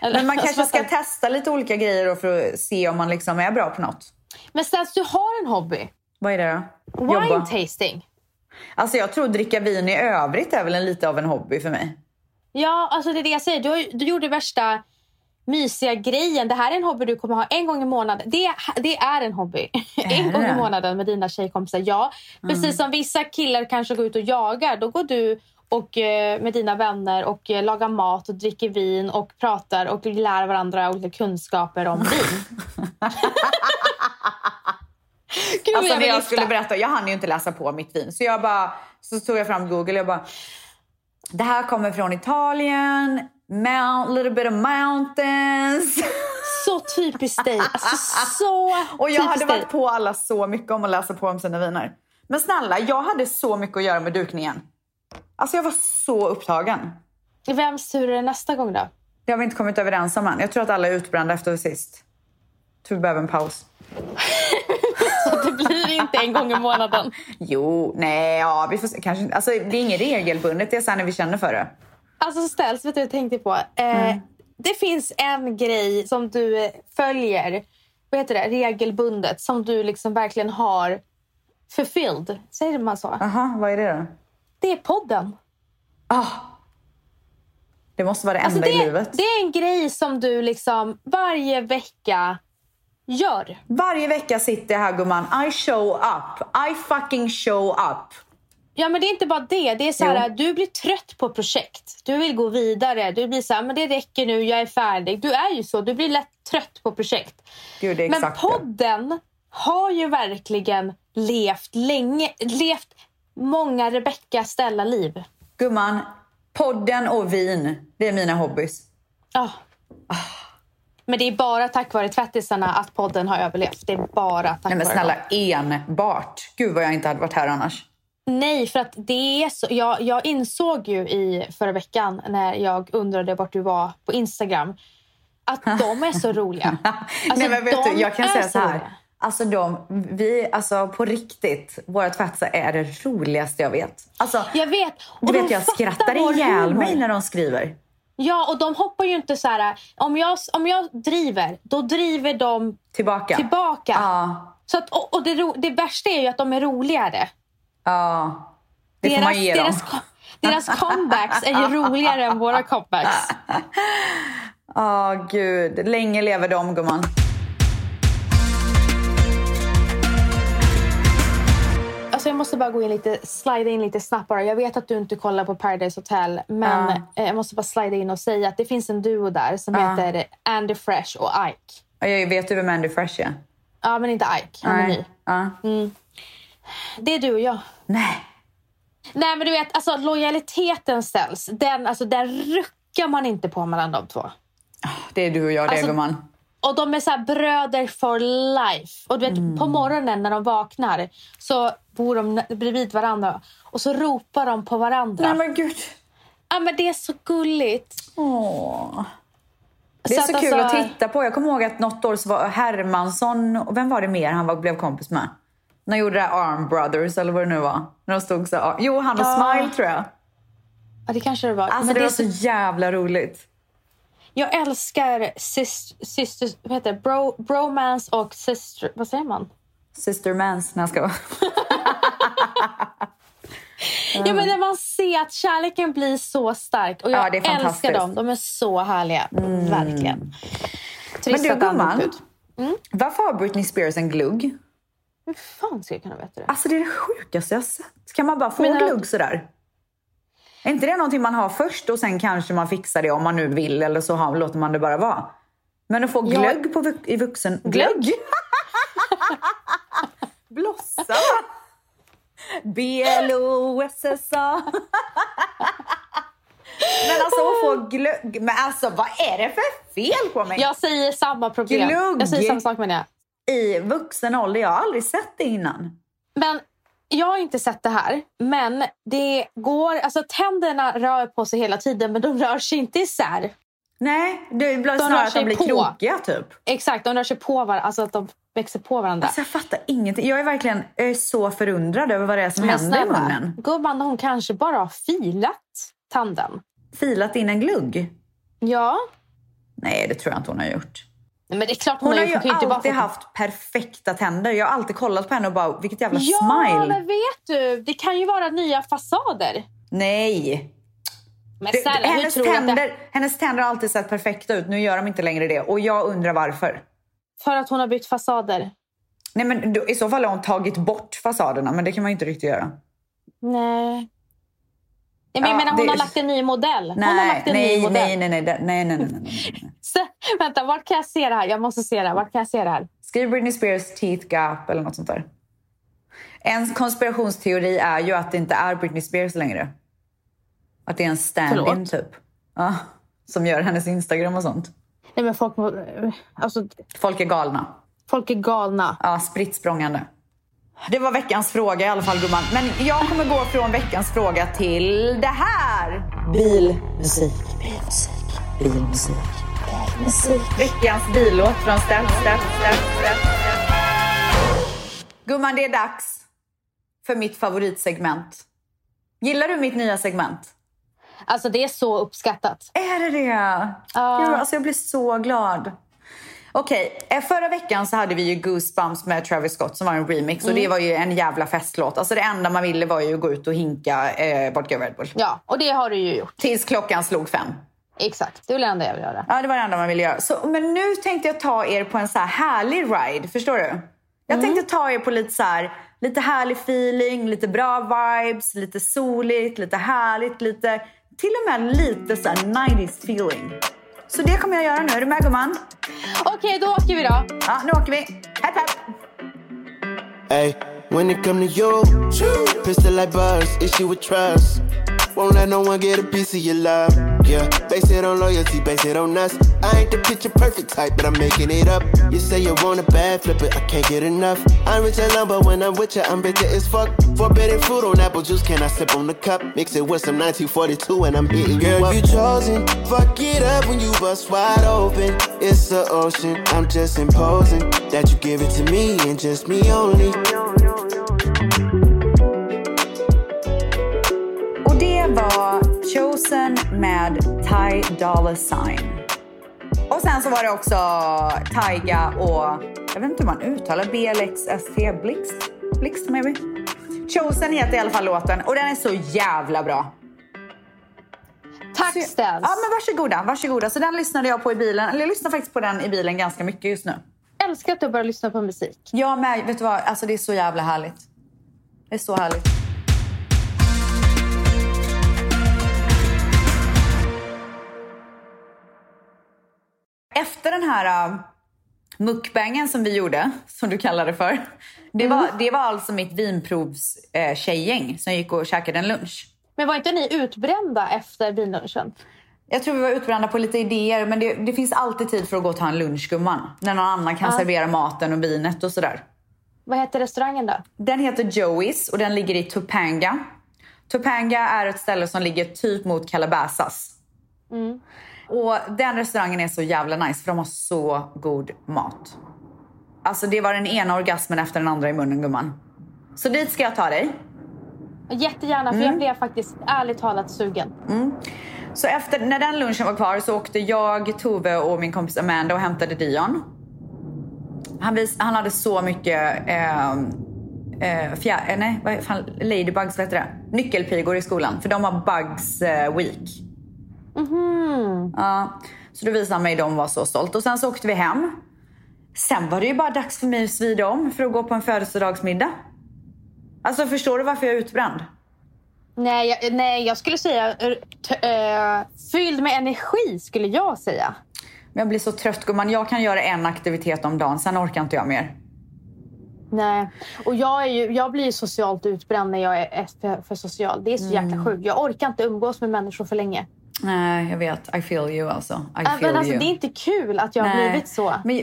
Men man (laughs) kanske ska testa lite olika grejer då för att se om man liksom är bra på något. Men Stats, du har en hobby. Vad är det då? Wine Jobba. tasting. Alltså jag tror dricka vin i övrigt är väl en, lite av en hobby för mig. Ja, alltså det är det jag säger. Du, du gjorde värsta mysiga grejen. Det här är en hobby du kommer ha en gång i månaden. Det, det är en hobby. (laughs) en det gång i månaden med dina tjejkompisar. Ja, precis som vissa killar kanske går ut och jagar. Då går du och eh, med dina vänner och eh, lagar mat och dricker vin och pratar och lär varandra olika kunskaper om vin. (laughs) Gud, Alltså jag vill jag lyfta. skulle berätta, jag hann ju inte läsa på mitt vin. Så jag bara, så tog jag fram Google och jag bara, det här kommer från Italien, mount, little bit of mountains. (laughs) Så typiskt dig. Alltså, så (laughs) Och jag hade dig. varit på alla så mycket om att läsa på om sina viner. Men snälla, jag hade så mycket att göra med dukningen. Alltså jag var så upptagen. Vems tur är det nästa gång då? Det har vi inte kommit överens om än. Jag tror att alla är utbrända efter sist. Tror vi behöver en paus. (laughs) Det blir inte en gång i månaden. Jo, nej, ja, vi får. Kanske, alltså, det är inget regelbundet. Det är sen när vi känner för det. Alltså ställs, vet du jag tänkte på? Eh, Det finns en grej som du följer, vad heter det, regelbundet, som du liksom verkligen har fulfilled. Säger man så? Aha, vad är det då? Det är podden. Ah, det måste vara det Alltså enda det, i livet. det är en grej som du liksom varje vecka gör. Varje vecka sitter jag här gumman. I show up. I fucking show up. Ja, men det är inte bara det. Det är så här, du blir trött på projekt. Du vill gå vidare. Du blir så här, men det räcker nu, jag är färdig. Du är ju så. Du blir lätt trött på projekt. Gud, Men exakt det. podden har ju verkligen levt länge, levt många Rebecca Stella-liv. Gumman, podden och vin. Det är mina hobbys. Ja. Men det är bara tack vare tvättisarna att podden har överlevt. Det är bara tack Nej men snälla, enbart. Gud vad jag inte hade varit här annars. Nej, för att det är så. Jag, jag insåg ju i förra veckan när jag undrade vart du var på Instagram att (laughs) de är så roliga. Alltså, Nej men vet du, jag kan säga så här. roliga. Alltså de, vi, alltså på riktigt, våra tvättisar är det roligaste jag vet. Alltså, Jag vet. Och du vet jag skrattar ihjäl mig när de skriver. Ja, och de hoppar ju inte så här... Om jag, om jag driver, då driver de Tillbaka. tillbaka. Ja. Så att, och och det, ro, det värsta är ju att de är roligare. Ja. Det får deras, man ge dem. deras, deras comebacks är ju roligare än våra comebacks. (laughs) Ja, gud. Länge lever de, gumman. Måste bara gå in lite, slida in lite snabbt bara. Jag vet att du inte kollar på Paradise Hotel, men eh, jag måste bara slida in och säga att det finns en duo där som Ja. heter Andy Fresh och Ike. Jag vet ju vem Andy Fresh är. Ja, men inte Ike. Han är ny. Ja. Det är du och jag. Nej. Nej, men du vet, alltså lojaliteten ställs. Den, alltså, den ruckar man inte på mellan de två. Det är du och jag det Alltså- gumman. Och de är så här bröder for life. Och du vet, Mm. på morgonen när de vaknar så bor de bredvid varandra. Och så ropar de på varandra. Nej men gud. Ja, men det är så gulligt. Åh. Det är så, att kul alltså- att titta på. Jag kommer ihåg att något år så var Hermansson, och vem var det mer han var, blev kompis med? När de gjorde det där Arm Brothers eller vad det nu var. När de stod så, jo han och Ja. Smile tror jag. Ja, det kanske det var. Alltså men det det var är så, så jävla roligt. jag älskar syster, syster, vad heter det? Bro, bromance och sister... Vad säger man? Sister Mans, när jag ska vara. (laughs) Ja, men när man ser att kärleken blir så stark. Och jag Ja, det är fantastiskt. älskar dem. De är så härliga. Verkligen. Men Trist du att han gumman, ut. varför har Britney Spears en glugg? Hur fan ska jag kunna veta det? Alltså det är det sjukaste jag sett. Kan man bara få du- glugg sådär? Är inte det någonting man har först och sen kanske man fixar det om man nu vill eller så har, låter man det bara vara? Men att få glögg på, vux- i vuxen... Glögg? (laughs) Blossa! B-L-O-S-S-A. Men alltså att få glögg... Men alltså vad är det för fel på mig? Jag säger samma problem. Glugg. Jag säger samma sak med det. I vuxen ålder, jag har aldrig sett det innan. Men jag har inte sett det här. Men det går... Alltså tänderna rör på sig hela tiden men de rör sig inte isär. Nej, det blir snarare att sig de blir på. krokiga typ. Exakt, de rör sig på varandra. Alltså att de växer på varandra. Alltså jag fattar ingenting. Jag är verkligen jag är så förundrad över vad det är som Men händer i munnen. gumman hon kanske bara har filat tanden. Filat in en glugg? Ja. Nej, det tror jag inte hon har gjort. Men det är klart hon, Hon har ju, ju alltid haft perfekta tänder. Jag har alltid kollat på henne och bara, vilket jävla Ja, smile. men vet du, det kan ju vara nya fasader. Nej. Men Det, snälla, hur hennes, tänder, det... hennes tänder har alltid sett perfekta ut. Nu gör de inte längre det. Och jag undrar varför. För att hon har bytt fasader. Nej, men då, I så fall har hon tagit bort fasaderna, men det kan man ju inte riktigt göra. Nej. Nej, men jag menar, hon det... har lagt en ny modell. Nej, hon har lagt en nej, ny modell. Nej, nej, nej. nej, nej, nej, nej, Så, vänta, vart kan jag se det här? Jag måste se det här. Vart kan jag se det här? Skriv Britney Spears teeth gap eller något sånt där. En konspirationsteori är ju att det inte är Britney Spears längre. Att det är en stand-in typ. Ja, som gör hennes Instagram och sånt. Nej, men folk, alltså, Folk är galna. folk är galna. Ja, spritt språngande. Det var veckans fråga i alla fall gumman. Men jag kommer gå från veckans fråga till det här. Bilmusik, bilmusik, bilmusik, bilmusik. Veckans billåt från Steff, Steff, Steff. Gumman, det är dags för mitt favoritsegment. Gillar du mitt nya segment? Alltså det är så uppskattat. Är det det? Ja. Gud, alltså jag blir så glad. Okej, eh, förra veckan så hade vi ju Goosebumps med Travis Scott som var en remix och det var ju en jävla festlåt. Alltså det enda man ville var ju att gå ut och hinka eh, vodka Red Bull. Ja, och det har du ju gjort. Tills klockan slog fem. Exakt, det väl det enda jag vill göra. Ja, det var det enda man ville göra. Så, men nu tänkte jag ta er på en så här härlig ride, förstår du? Jag tänkte ta er på lite så här, lite härlig feeling, lite bra vibes, lite soligt, lite härligt, lite, till och med lite så här 90s feeling. Så det kommer jag göra nu. Är du med gumman? Okej, då åker vi då. Ja, nu åker vi. Hepp, hepp. Hey, when it come to you, pistol like buzz, issue with trust. Won't let no one get a piece of your love. Yeah, base it on loyalty, base it on us. I ain't the picture perfect type, but I'm making it up. You say you want a bad, flip it, I can't get enough. I'm rich and but when I'm with you, I'm bitter as fuck. Forbidden fruit on apple juice, can I sip on the cup? Mix it with some 1942 and I'm hitting Girl, you up. you chosen. Fuck it up when you bust wide open. It's the ocean. I'm just imposing that you give it to me and just me only. Och det var Chosen med Ty Dolla Sign. Sen så var det också Tyga och, jag vet inte hur man uttalar BLXST, Blixt? Blixt maybe? Chosen heter i alla fall låten och den är så jävla bra. Tack Så- Stens. Ja men varsågoda, varsågoda. Så den lyssnade jag på i bilen, eller jag lyssnar faktiskt på den i bilen ganska mycket just nu. älskar att du börjar lyssna på musik. Jag med, vet du vad, alltså det är så jävla härligt. Det är så härligt. Efter den här äh, Mukbangen som vi gjorde, som du kallar det för. Det, Mm. var, det var alltså mitt vinprovstjejgäng eh, tjejgäng som gick och käkade en lunch. Men var inte ni utbrända efter vinlunchen? Jag tror vi var utbrända på lite idéer men det, det finns alltid tid för att gå och ta en lunch gumman. När någon annan kan Ja. servera maten och vinet och sådär. Vad heter restaurangen då? Den heter Joey's och den ligger i Topanga. Topanga är ett ställe som ligger typ mot Calabasas. Mm. Och den restaurangen är så jävla nice för de har så god mat. Alltså det var den ena orgasmen efter den andra i munnen gumman. Så dit ska jag ta dig. Jättegärna, för jag blev faktiskt ärligt talat sugen. Så efter, när den lunchen var kvar så åkte jag, Tove och min kompis Amanda och hämtade Dion. Han, vis, han hade så mycket eh, eh, fjär, nej, vad fan, ladybugs, vad heter det? Nyckelpigor i skolan. För de har bugs eh, week. Ja, så då visade han mig dem och var så stolt. Och sen så åkte vi hem. Sen var det ju bara dags för mig att svida om för att gå på en födelsedagsmiddag. Alltså förstår du varför jag är utbränd? Nej, jag, nej, jag skulle säga eh, fylld med energi skulle jag säga. Men jag blir så trött gumman. Jag kan göra en aktivitet om dagen, sen orkar inte jag mer. Nej, och jag, är ju, jag blir ju socialt utbränd när jag är för, för social. Det är så jäkla sjukt. Jag orkar inte umgås med människor för länge. Nej, jag vet. I feel you alltså. I feel Men alltså, you. det är inte kul att jag har Nej. blivit så. Men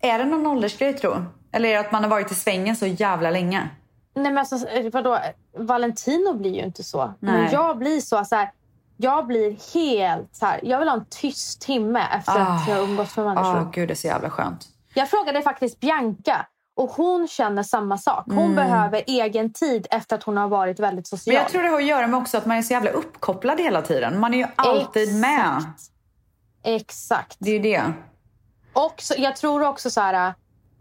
är det någon åldersgrej tror Eller är det att man har varit i svängen så jävla länge? Nej, men alltså, vadå? Valentino blir ju inte så. Men Nej. jag blir så, så här, Jag blir helt så här. Jag vill ha en tyst timme efter Ah. att jag har umgås med människor. gud det är så jävla skönt. Jag frågade faktiskt Bianca och hon känner samma sak. Hon behöver egen tid efter att hon har varit väldigt social. Men jag tror det har att göra med också att man är så jävla uppkopplad hela tiden. Man är ju alltid med. Exakt. Exakt. Det är ju det. Och så, jag tror också så här...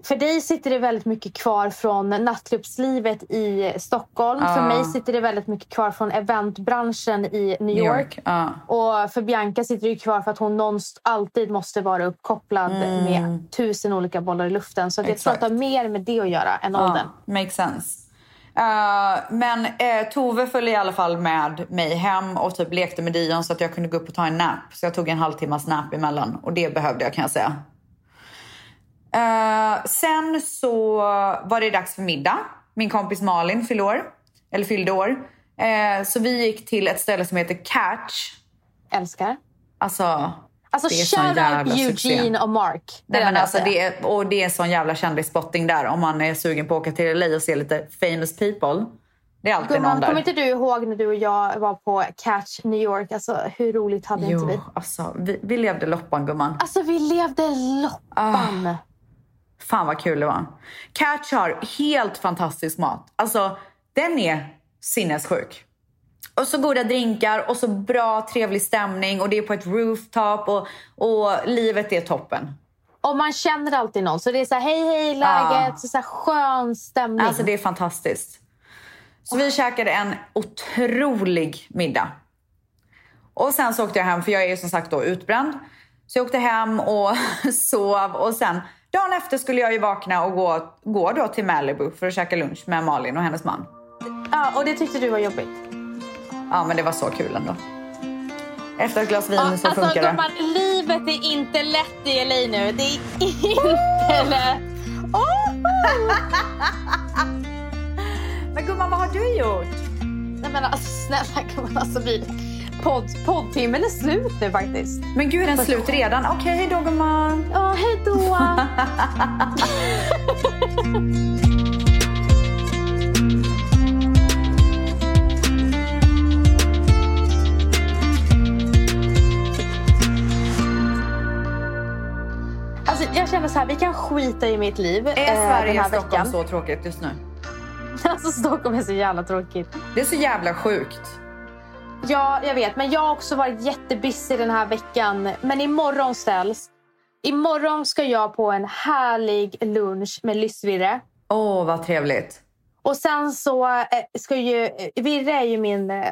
För dig sitter det väldigt mycket kvar från nattklubbslivet i Stockholm. Ja. För mig sitter det väldigt mycket kvar från eventbranschen i New York. York. Ja. Och för Bianca sitter det kvar för att hon nonst- alltid måste vara uppkopplad med tusen olika bollar i luften. Så jag tror att det har mer med det att göra än åldern. Ja, makes sense. Eh, men eh, Tove följde i alla fall med mig hem och typ lekte med Dion så att jag kunde gå upp och ta en nap. Så jag tog en halvtimmas nap emellan och det behövde jag kan jag säga. Eh, sen så var det dags för middag. Min kompis Malin fyllde år. Eller fyllde år. Eh, så vi gick till ett ställe som heter Catch. Älskar. Alltså, Alltså det är sån shout jävla out succé. Eugene och Mark. Det Nej, men alltså, det är, och det är sån jävla kändisspotting där om man är sugen på att åka till LA och se lite famous people. Det är alltid någon Gumman, där. kommer inte du ihåg när du och jag var på Catch New York? Alltså, hur roligt hade inte vi? Jo, alltså vi, vi levde loppan gumman. Alltså, vi levde loppan. Ah. Fan vad kul det var. Catch har helt fantastisk mat. Alltså den är sinnessjuk. Och så goda drinkar och så bra trevlig stämning och det är på ett rooftop och, och livet är toppen. Och man känner alltid någon. Så det är så här, hej hej läget. Så, så här, skön stämning. Alltså det är fantastiskt. Så vi käkade en otrolig middag. Och sen så åkte jag hem, för jag är ju som sagt då utbränd. Så jag åkte hem och (laughs) sov och sen dagen efter skulle jag ju vakna och gå, gå då till Malibu för att käka lunch med Malin och hennes man. Ja, och det tyckte du var jobbigt. Ja men det var så kul ändå. Efter ett glas vin Ja, så alltså, funkar det. gumman, livet är inte lätt i LA nu. Det är inte (laughs) lätt. Oh! (laughs) Men gumman vad har du gjort? Nej men alltså snälla gumman, alltså vi... Podd, poddtimmen är slut nu faktiskt. Men gud är den slut redan? Okej hejdå gumman. Ja, hej då. (laughs) Alltså, jag känner så här, vi kan skita i mitt liv Är eh, den Sverige här Stockholm veckan. så tråkigt just nu? (laughs) Alltså Stockholm är så jävla tråkigt. Det är så jävla sjukt. Ja, jag vet. Men jag har också varit jättebusy den här veckan. Men imorgon ställs. Imorgon ska jag på en härlig lunch med Lyssvirre. Åh vad trevligt. Och sen så eh, ska ju... eh, Virre är ju min eh,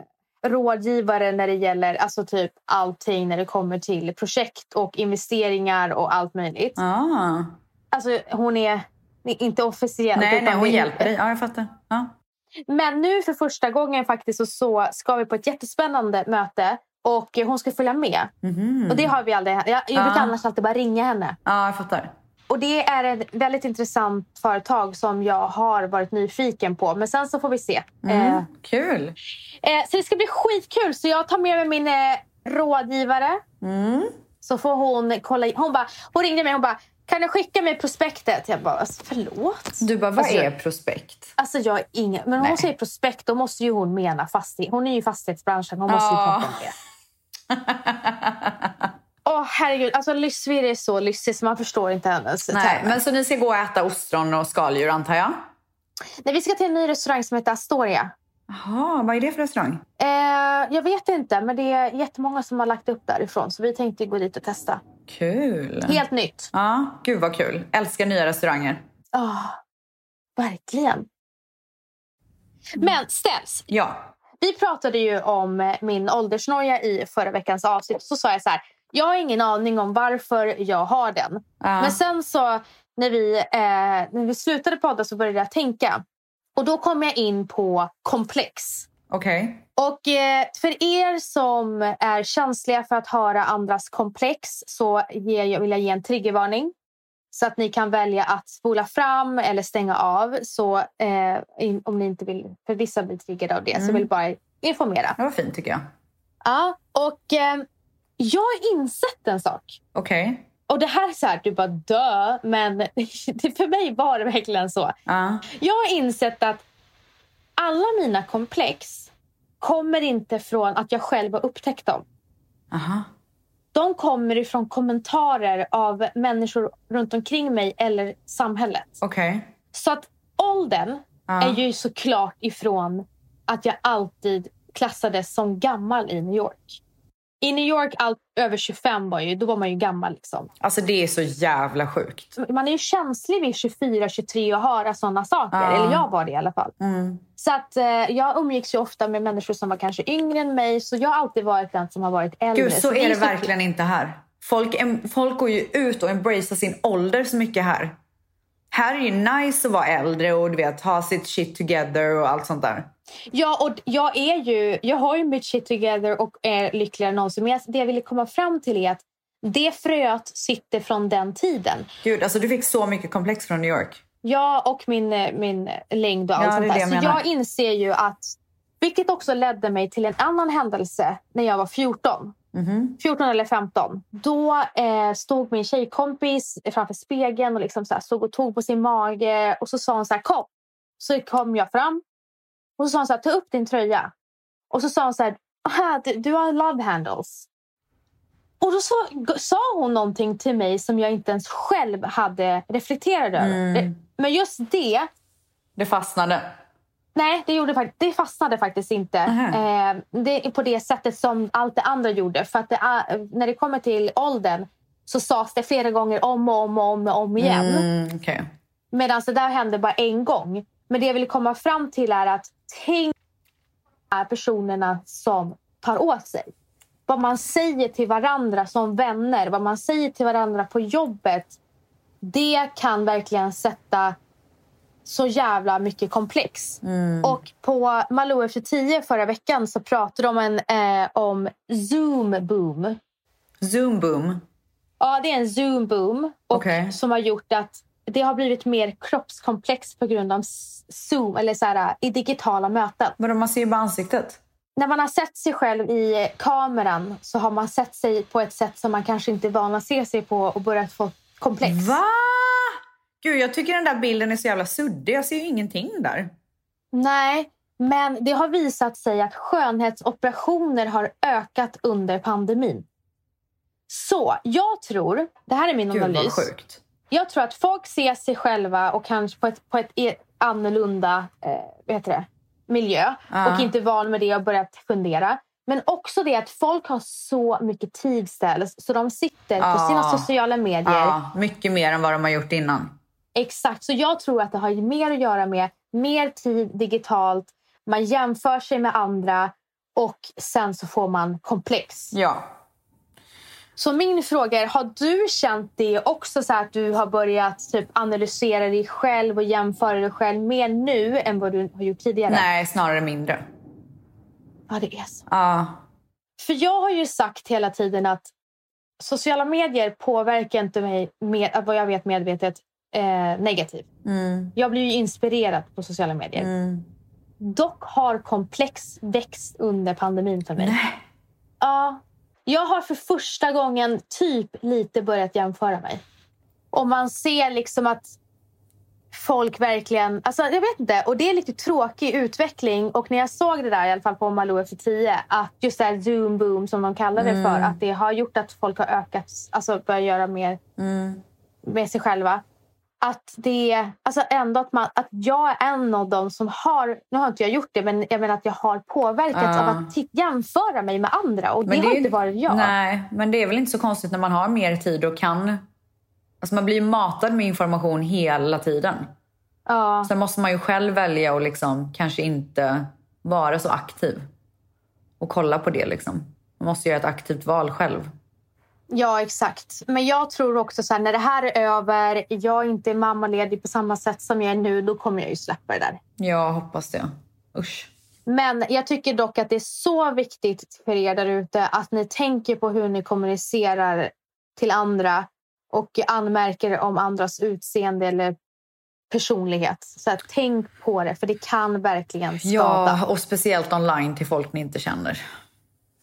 rådgivare när det gäller alltså typ allting när det kommer till projekt och investeringar och allt möjligt. Ah. Alltså hon är inte officiellt. Nej, nej, hon hjälper dig. Ja, jag fattar. Ja. Men nu för första gången faktiskt så, ska vi på ett jättespännande möte och hon ska följa med. Mhm. Och det har vi aldrig. Jag, jag brukar annars alltid bara ringa henne. ja, jag fattar. och det är ett väldigt intressant företag som jag har varit nyfiken på. Men sen så får vi se. Mm, Eh, kul. eh, så det ska bli skitkul. Så jag tar med mig min eh, rådgivare. Mm. Så får hon kolla. Hon, bara, hon ringde mig och bara, kan du skicka mig prospektet? Jag bara, alltså, förlåt? Du bara, vad Alltså, är prospekt? Alltså jag är ingen... Men om Nej. hon säger prospekt då måste ju hon mena fastighet. Hon är ju i fastighetsbranschen. Hon måste ju prata om det. (laughs) Åh herregud, alltså Lyssvir är så lyssig så man förstår inte hennes Nej, termer. men så ni ska gå och äta ostron och skaldjur antar jag? Nej, vi ska till en ny restaurang som heter Astoria. Jaha, vad är det för restaurang? Eh, jag vet inte, men det är jättemånga som har lagt upp därifrån. Så vi tänkte gå dit och testa. Kul. Helt nytt. Ja, gud vad kul. Älskar nya restauranger. Oh, verkligen. Men ställs. Ja. Vi pratade ju om eh, min åldersnoja i förra veckans avsnitt. Så sa jag så här, jag har ingen aning om varför jag har den. ja. Men sen så när vi, eh, när vi slutade podda så började jag tänka. Och då kom jag in på komplex. Okej. Och eh, för er som är känsliga för att höra andras komplex så ger vill jag ge en triggervarning. Så att ni kan välja att spola fram eller stänga av. Så eh, om ni inte vill, för vissa blir triggade av det. Så Mm. vill jag bara informera. Det var fint tycker jag. Ja, och eh, jag har insett en sak. Okej. Och det här är så här, du bara dö, men (laughs) det, för mig var det verkligen så. Ja. Jag har insett att alla mina komplex kommer inte från att jag själv har upptäckt dem. Aha. De kommer ifrån kommentarer av människor runt omkring mig eller samhället. Okej. Så att åldern Ja. är ju såklart ifrån att jag alltid klassades som gammal i New York. I New York, allt över 25 var ju, då var man ju gammal. Liksom. Alltså det är så jävla sjukt. Man är ju känslig vid 24-23 att höra sådana saker. Ja. Eller jag var det i alla fall. Mm. Så att, eh, jag umgicks ju ofta med människor som var kanske yngre än mig. Så jag har alltid varit den som har varit äldre. Gud, så är det så- verkligen inte här. Folk, folk går ju ut och embracear sin ålder så mycket här. Här är ju nice att vara äldre och du vet, ha sitt shit together och allt sånt där. Ja, och jag är ju, jag har ju mitt shit together och är lyckligare än någonsin. Men det jag ville komma fram till är att det fröet sitter från den tiden. Gud, alltså du fick så mycket komplex från New York. Jag och min, eh, min längd och allt Ja, sånt där. jag Så menar. jag inser ju att, vilket också ledde mig till en annan händelse när jag var 14. Mhm. 14 eller 15. Då eh, stod min tjejkompis framför spegeln och liksom så här, stod och tog på sin mage. Och så sa hon så här, kom. Så kom jag fram. Och så sa hon så här, ta upp din tröja. Och så sa hon så här, "Aha, du, du har love handles. Och då så, sa hon någonting till mig som jag inte ens själv hade reflekterat över. Mm. Men just det Det fastnade. Nej, det, gjorde, det fastnade faktiskt inte eh, det på det sättet som allt det andra gjorde. För att det, är- när det kommer till åldern så sades det flera gånger om och om och om, och om igen. Mm, okej. Medan det där hände bara en gång. Men det jag vill komma fram till är att tänk de här personerna som tar åt sig. Vad man säger till varandra som vänner, vad man säger till varandra på jobbet. Det kan verkligen sätta så jävla mycket komplex. Och på Malou efter 10 förra veckan så pratade de en, eh, om zoom boom. Zoom boom. Ja, det är en zoom boom och Okej. som har gjort att det har blivit mer kroppskomplex på grund av zoom eller så här, i digitala möten. Vadå, man ser ju bara ansiktet. När man har sett sig själv i kameran så har man sett sig på ett sätt som man kanske inte är van att se sig på och börjat få komplex. Va? Gud, jag tycker den där bilden är så jävla suddig. Jag ser ju ingenting där. Nej, men det har visat sig att skönhetsoperationer har ökat under pandemin. Så jag tror, det här är min Gud, vad analys. sjukt. Jag tror att folk ser sig själva och kanske på ett, på ett e- annorlunda eh, heter det, miljö Ja. och inte van med det och börjat fundera. Men också det att folk har så mycket tid ställs så de sitter på Ja. sina sociala medier. Ja, mycket mer än vad de har gjort innan. Exakt, så jag tror att det har mer att göra med mer tid digitalt. Man jämför sig med andra och sen så får man komplex. Ja. Så min fråga är, har du känt det också så att du har börjat typ analysera dig själv och jämföra dig själv mer nu än vad du har gjort tidigare? Nej, snarare mindre. Ja, det är så. Ja. För jag har ju sagt hela tiden att sociala medier påverkar inte mig, med, vad jag vet medvetet, eh, negativt. Mm. Jag blir ju inspirerad på sociala medier. Mm. Dock har komplex växt under pandemin för mig. Nej. Ja, jag har för första gången typ lite börjat jämföra mig. Och man ser liksom att folk verkligen... Alltså jag vet inte. Och det är lite tråkig utveckling. Och när jag såg det där, i alla fall på Malou efter 10, att just det här zoom boom som de kallar det för, att det har gjort att folk har ökat, alltså börjat göra mer Mm. med sig själva. Att det alltså ändå att, man, att jag är en av dem som har, nu har inte jag gjort det, men jag menar att jag har påverkats Ja. av att jämföra mig med andra. Och det, Men har inte varit jag. Nej, men det är väl inte så konstigt när man har mer tid och kan... Alltså man blir ju matad med information hela tiden. Ja. Sen måste man ju själv välja och liksom kanske inte vara så aktiv. Och kolla på det liksom. Man måste göra ett aktivt val själv. Ja, exakt. Men jag tror också så här, när det här är över, jag inte är mammaledig på samma sätt som jag är nu, då kommer jag ju släppa det där. Jag hoppas det. Usch. Men jag tycker dock att det är så viktigt för er där ute att ni tänker på hur ni kommunicerar till andra och anmärker om andras utseende eller personlighet. Så här, tänk på det, för det kan verkligen skada. Ja, och speciellt online till folk ni inte känner.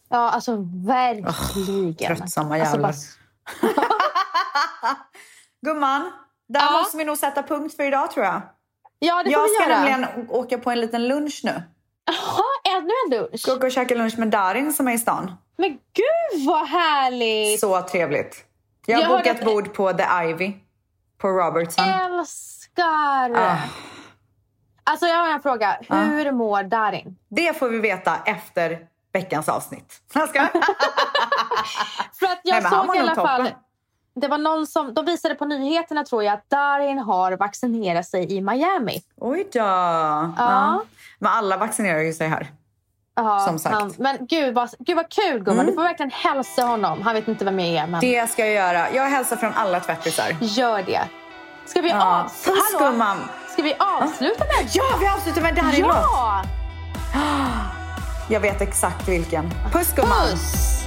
Ja, alltså verkligen. tröttsamma Alltså, jävlar. bara- (laughs) Gumman, där Ja. måste vi nog sätta punkt för idag tror jag. ja, det får Jag vi ska göra. nämligen åka på en liten lunch nu. Jaha, ännu en lunch? Ska åka och käka lunch med Darin som är i stan. Men gud vad härligt! Så trevligt. Jag har Jag hörde bokat att- bord på The Ivy på Robertson. Älskar! Ah. Alltså jag har en fråga. Hur mår Darin? Det får vi veta efter veckans avsnitt. (laughs) För att jag Nej, såg i alla fall... Det var någon som, de visade på nyheterna tror jag att Darin har vaccinerat sig i Miami. Oj då. Ja. Men alla vaccinerar ju sig här. Ja, Som sagt. Mm. Han, men gud vad, gud vad kul gumman. Du får verkligen hälsa honom. Han vet inte vem jag är men Det ska jag göra. Jag hälsar från alla tvättisar. gör det. Ska vi, Ja. av, Puss Hallå? gumman. Ska vi avsluta med Ja, vi avslutar med Darin-låt. Ja! (gasps) (gasps) Jag vet exakt vilken. Puss gumman. Puss!